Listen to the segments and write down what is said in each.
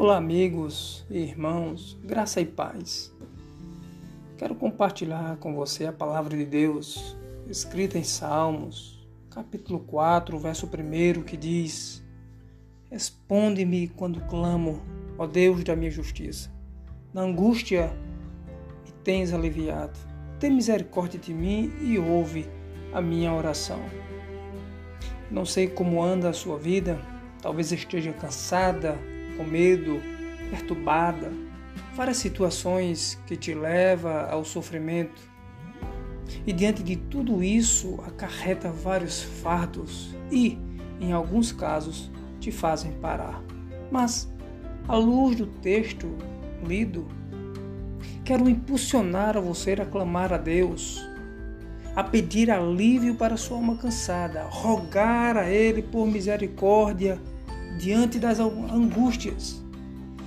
Olá, amigos e irmãos, graça e paz. Quero compartilhar com você a palavra de Deus, escrita em Salmos, capítulo 4, verso 1, que diz: Responde-me quando clamo, ó Deus da minha justiça. Na angústia me tens aliviado. Tem misericórdia de mim e ouve a minha oração. Não sei como anda a sua vida, talvez esteja cansada, com medo, perturbada, várias situações que te levam ao sofrimento. E diante de tudo isso, acarreta vários fardos e, em alguns casos, te fazem parar. Mas, à luz do texto lido, quero impulsionar a você a clamar a Deus, a pedir alívio para sua alma cansada, rogar a Ele por misericórdia diante das angústias.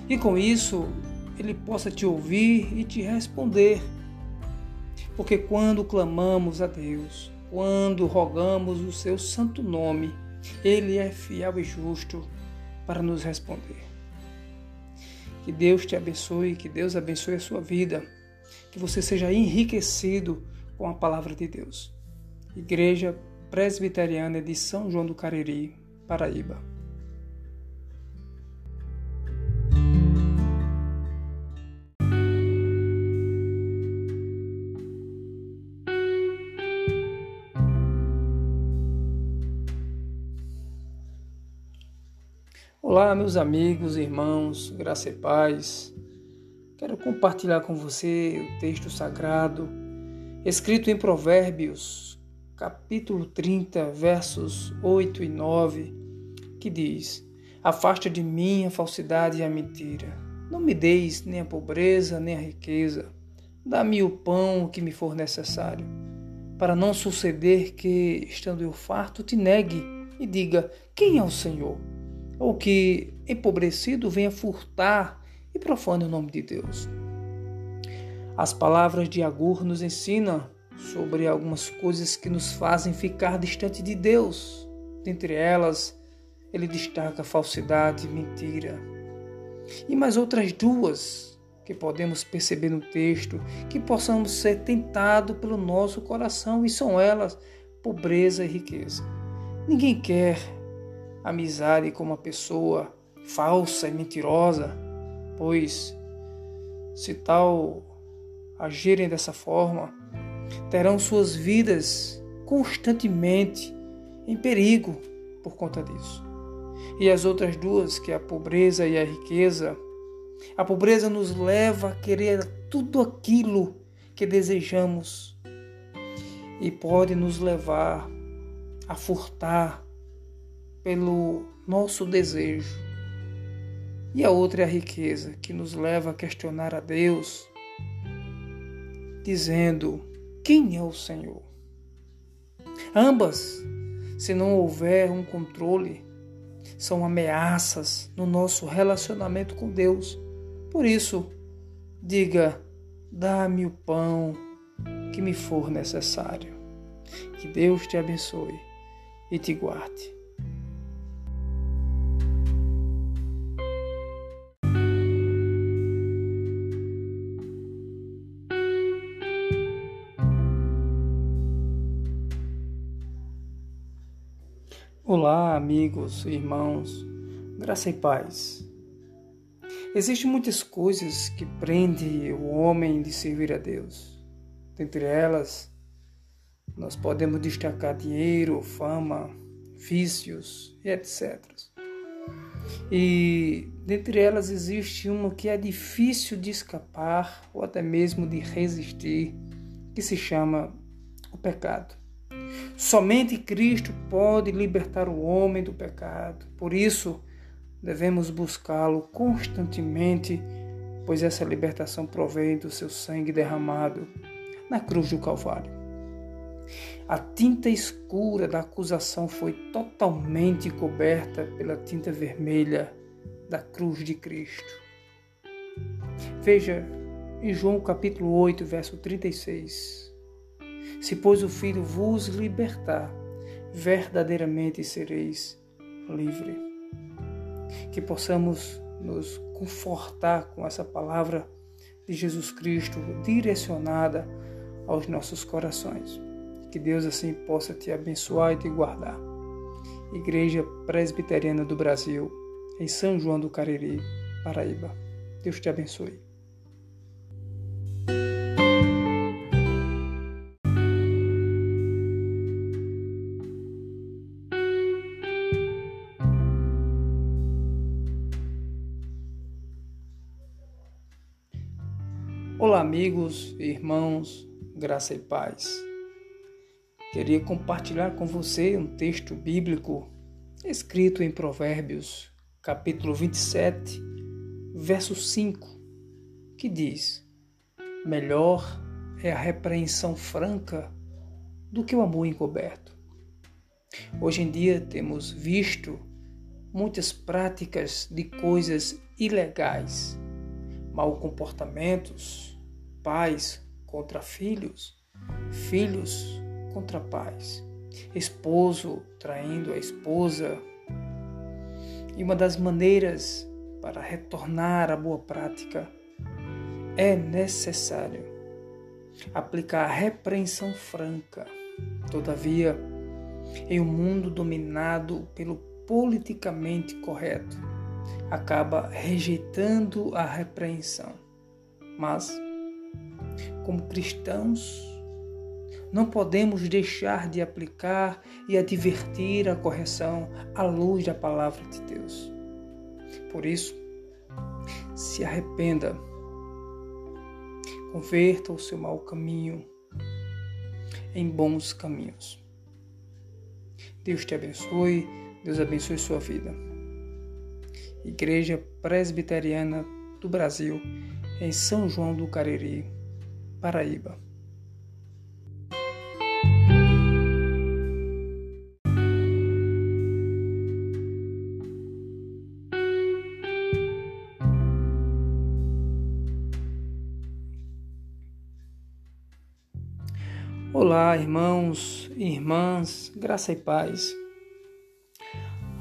E com isso, Ele possa te ouvir e te responder. Porque quando clamamos a Deus, quando rogamos o seu santo nome, Ele é fiel e justo para nos responder. Que Deus te abençoe, que Deus abençoe a sua vida, que você seja enriquecido com a palavra de Deus. Igreja Presbiteriana de São João do Cariri, Paraíba. Olá, meus amigos, irmãos, graça e paz. Quero compartilhar com você o texto sagrado escrito em Provérbios, capítulo 30, versos 8 e 9, que diz: Afasta de mim a falsidade e a mentira. Não me deis nem a pobreza nem a riqueza. Dá-me o pão que me for necessário, para não suceder que, estando eu farto, te negue e diga: Quem é o Senhor? Ou que empobrecido venha furtar e profane o nome de Deus. As palavras de Agur nos ensinam sobre algumas coisas que nos fazem ficar distante de Deus. Dentre elas, ele destaca falsidade e mentira. E mais outras duas que podemos perceber no texto, que possamos ser tentados pelo nosso coração, e são elas pobreza e riqueza. Ninguém quer amizade com uma pessoa falsa e mentirosa, pois se tal agirem dessa forma, terão suas vidas constantemente em perigo por conta disso. E as outras duas, que é a pobreza e a riqueza, a pobreza nos leva a querer tudo aquilo que desejamos e pode nos levar a furtar pelo nosso desejo. E a outra é a riqueza, que nos leva a questionar a Deus, dizendo: Quem é o Senhor? Ambas, se não houver um controle, são ameaças no nosso relacionamento com Deus. Por isso, diga: dá-me o pão que me for necessário. Que Deus te abençoe e te guarde. Olá, amigos, irmãos, graça e paz. Existem muitas coisas que prendem o homem de servir a Deus. Dentre elas, nós podemos destacar dinheiro, fama, vícios e etc. E dentre elas existe uma que é difícil de escapar ou até mesmo de resistir, que se chama o pecado. Somente Cristo pode libertar o homem do pecado. Por isso, devemos buscá-lo constantemente, pois essa libertação provém do seu sangue derramado na cruz do Calvário. A tinta escura da acusação foi totalmente coberta pela tinta vermelha da cruz de Cristo. Veja em João capítulo 8, verso 36. Se, pois, o Filho vos libertar, verdadeiramente sereis livre. Que possamos nos confortar com essa palavra de Jesus Cristo direcionada aos nossos corações. Que Deus assim possa te abençoar e te guardar. Igreja Presbiteriana do Brasil, em São João do Cariri, Paraíba. Deus te abençoe. Olá, amigos, irmãos, graça e paz. Queria compartilhar com você um texto bíblico escrito em Provérbios, capítulo 27, verso 5, que diz: Melhor é a repreensão franca do que o amor encoberto. Hoje em dia temos visto muitas práticas de coisas ilegais, mal comportamentos, pais contra filhos, filhos contra pais, esposo traindo a esposa. E uma das maneiras para retornar à boa prática é necessário aplicar a repreensão franca. Todavia, em um mundo dominado pelo politicamente correto, acaba rejeitando a repreensão. Mas como cristãos, não podemos deixar de aplicar e advertir a correção à luz da palavra de Deus. Por isso, se arrependa, converta o seu mau caminho em bons caminhos. Deus te abençoe, Deus abençoe sua vida. Igreja Presbiteriana do Brasil, em São João do Cariri, Paraíba. Olá, irmãos e irmãs, graça e paz.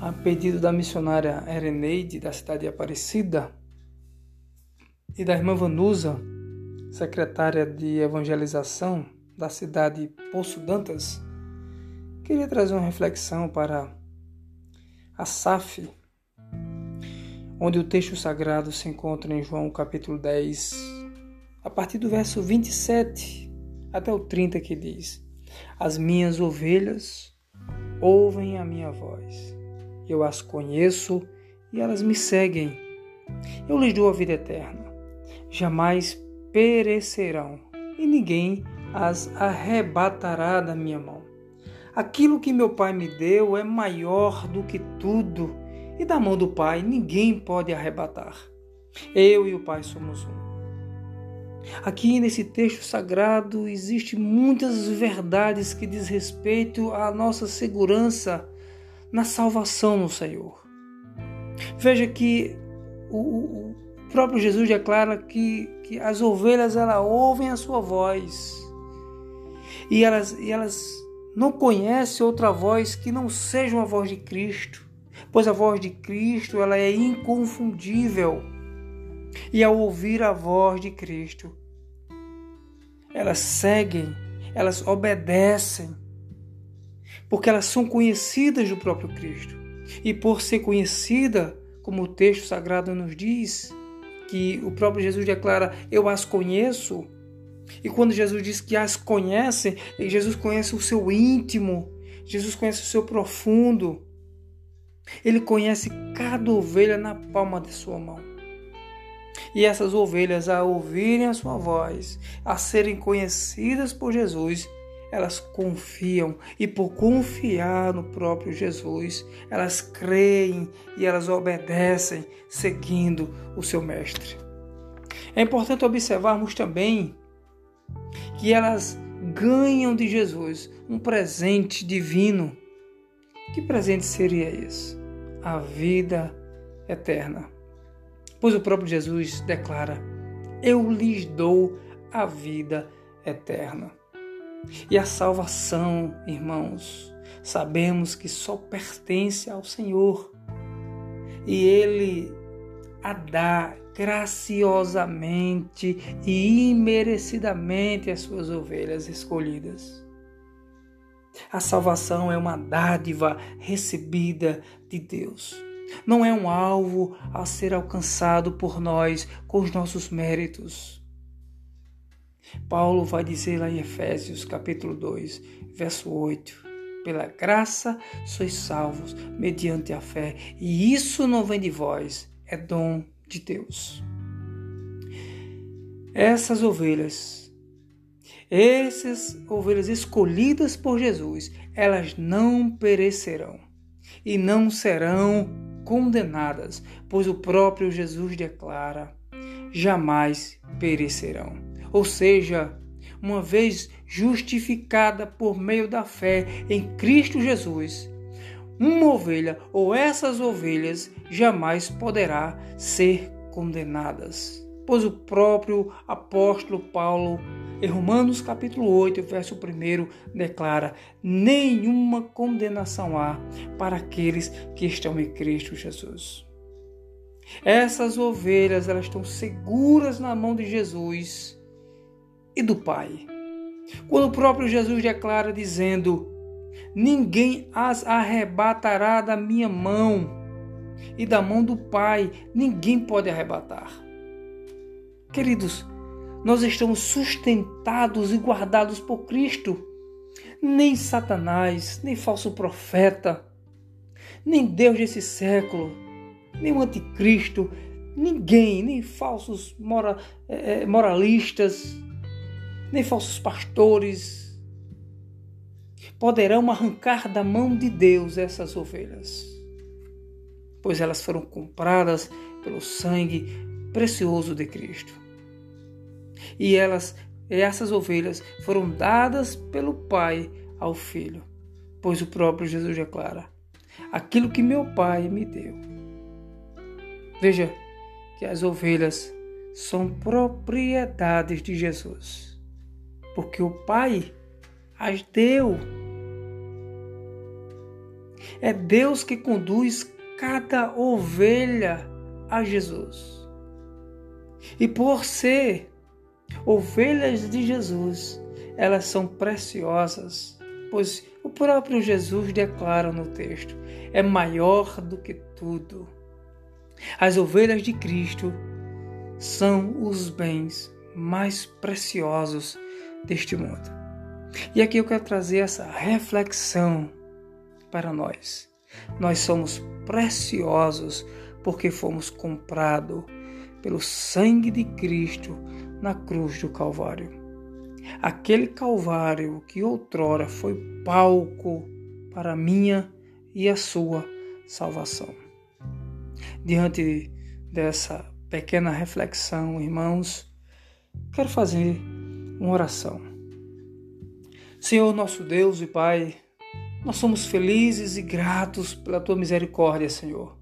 A pedido da missionária Ereneide, da cidade de Aparecida, e da irmã Vanusa, secretária de evangelização da cidade de Poço Dantas, queria trazer uma reflexão para a SAF, onde o texto sagrado se encontra em João capítulo 10, a partir do verso 27 até o 30, que diz: As minhas ovelhas ouvem a minha voz, eu as conheço e elas me seguem. Eu lhes dou a vida eterna, jamais perecerão, e ninguém as arrebatará da minha mão. Aquilo que meu Pai me deu é maior do que tudo, e da mão do Pai ninguém pode arrebatar. Eu e o Pai somos um. Aqui nesse texto sagrado existe muitas verdades que diz respeito à nossa segurança na salvação no Senhor. Veja que o, próprio Jesus declara que, que as ovelhas ela ouvem a sua voz e elas, e elas não conhecem outra voz que não seja uma voz de Cristo, pois a voz de Cristo ela é inconfundível. E ao ouvir a voz de Cristo, elas seguem, elas obedecem, porque elas são conhecidas do próprio Cristo. E por ser conhecida, como o texto sagrado nos diz, que o próprio Jesus declara: Eu as conheço. E quando Jesus diz que as conhece, Jesus conhece o seu íntimo, Jesus conhece o seu profundo. Ele conhece cada ovelha na palma de sua mão. E essas ovelhas, a ouvirem a sua voz, a serem conhecidas por Jesus, elas confiam e por confiar no próprio Jesus, elas creem e elas obedecem seguindo o seu mestre. É importante observarmos também que elas ganham de Jesus um presente divino. Que presente seria esse? A vida eterna. Pois o próprio Jesus declara: Eu lhes dou a vida eterna. E a salvação, irmãos, sabemos que só pertence ao Senhor. E Ele a dar graciosamente e imerecidamente as suas ovelhas escolhidas. A salvação é uma dádiva recebida de Deus. Não é um alvo a ser alcançado por nós com os nossos méritos. Paulo vai dizer lá em Efésios capítulo 2, verso 8: Pela graça sois salvos mediante a fé, e isso não vem de vós, é dom de Deus. Essas ovelhas, essas ovelhas escolhidas por Jesus, elas não perecerão e não serão condenadas, pois o próprio Jesus declara: jamais perecerão. Ou seja, uma vez justificada por meio da fé em Cristo Jesus, uma ovelha ou essas ovelhas jamais poderá ser condenadas. Pois o próprio apóstolo Paulo, em Romanos capítulo 8, verso 1, declara: nenhuma condenação há para aqueles que estão em Cristo Jesus. Essas ovelhas elas estão seguras na mão de Jesus e do Pai. Quando o próprio Jesus declara dizendo: ninguém as arrebatará da minha mão, e da mão do Pai ninguém pode arrebatar. Queridos, nós estamos sustentados e guardados por Cristo. Nem Satanás, nem falso profeta, nem Deus desse século, nem o anticristo, ninguém, nem falsos mora, é, moralistas, nem falsos pastores, poderão arrancar da mão de Deus essas ovelhas, pois elas foram compradas pelo sangue precioso de Cristo. E elas, essas ovelhas, foram dadas pelo Pai ao Filho, pois o próprio Jesus declara: aquilo que meu Pai me deu. Veja que as ovelhas são propriedades de Jesus, porque o Pai as deu é Deus que conduz cada ovelha a Jesus. E por ser ovelhas de Jesus, elas são preciosas, pois o próprio Jesus declara no texto: é maior do que tudo. As ovelhas de Cristo são os bens mais preciosos deste mundo. E aqui eu quero trazer essa reflexão para nós. Nós somos preciosos porque fomos comprados pelo sangue de Cristo na cruz do Calvário. Aquele Calvário que outrora foi palco para a minha e a sua salvação. Diante dessa pequena reflexão, irmãos, quero fazer uma oração. Senhor nosso Deus e Pai, nós somos felizes e gratos pela tua misericórdia, Senhor.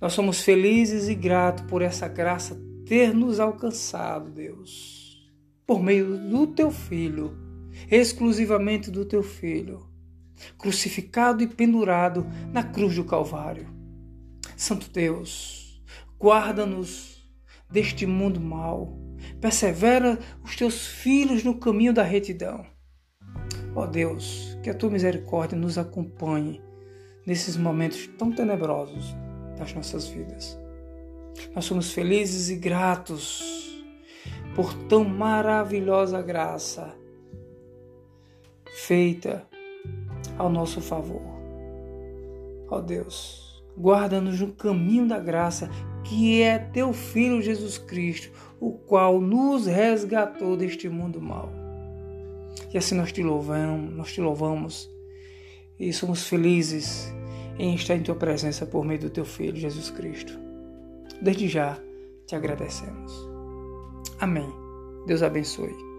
Nós somos felizes e gratos por essa graça ter nos alcançado, Deus, por meio do teu filho, exclusivamente do teu filho, crucificado e pendurado na cruz do Calvário. Santo Deus, guarda-nos deste mundo mau, persevera os teus filhos no caminho da retidão. Ó oh Deus, que a tua misericórdia nos acompanhe nesses momentos tão tenebrosos das nossas vidas. Nós somos felizes e gratos por tão maravilhosa graça feita ao nosso favor. Ó Deus, guarda-nos no caminho da graça que é teu Filho Jesus Cristo, o qual nos resgatou deste mundo mau. E assim nós te louvamos, nós te louvamos e somos felizes em estar em tua presença por meio do teu filho Jesus Cristo. Desde já te agradecemos. Amém. Deus abençoe.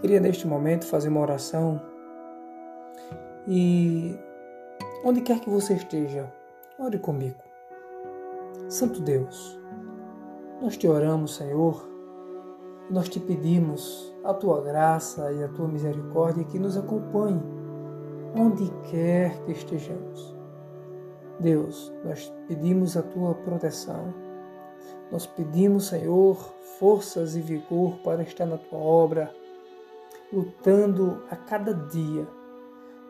Queria neste momento fazer uma oração e Onde quer que você esteja, ore comigo. Santo Deus, nós te oramos, Senhor, nós te pedimos a tua graça e a tua misericórdia que nos acompanhe onde quer que estejamos. Deus, nós pedimos a tua proteção. Nós pedimos, Senhor, forças e vigor para estar na tua obra, lutando a cada dia.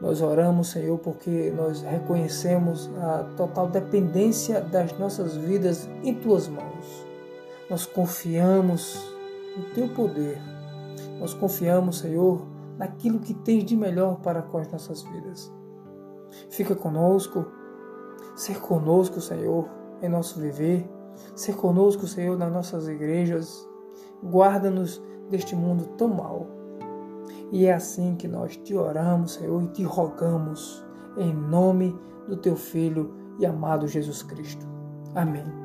Nós oramos, Senhor, porque nós reconhecemos a total dependência das nossas vidas em tuas mãos. Nós confiamos no teu poder. Nós confiamos, Senhor, naquilo que tens de melhor para com as nossas vidas. Fica conosco, ser conosco, Senhor, em nosso viver, ser conosco, Senhor, nas nossas igrejas. Guarda-nos deste mundo tão mal. E é assim que nós te oramos, Senhor, e te rogamos, em nome do teu Filho e amado Jesus Cristo. Amém.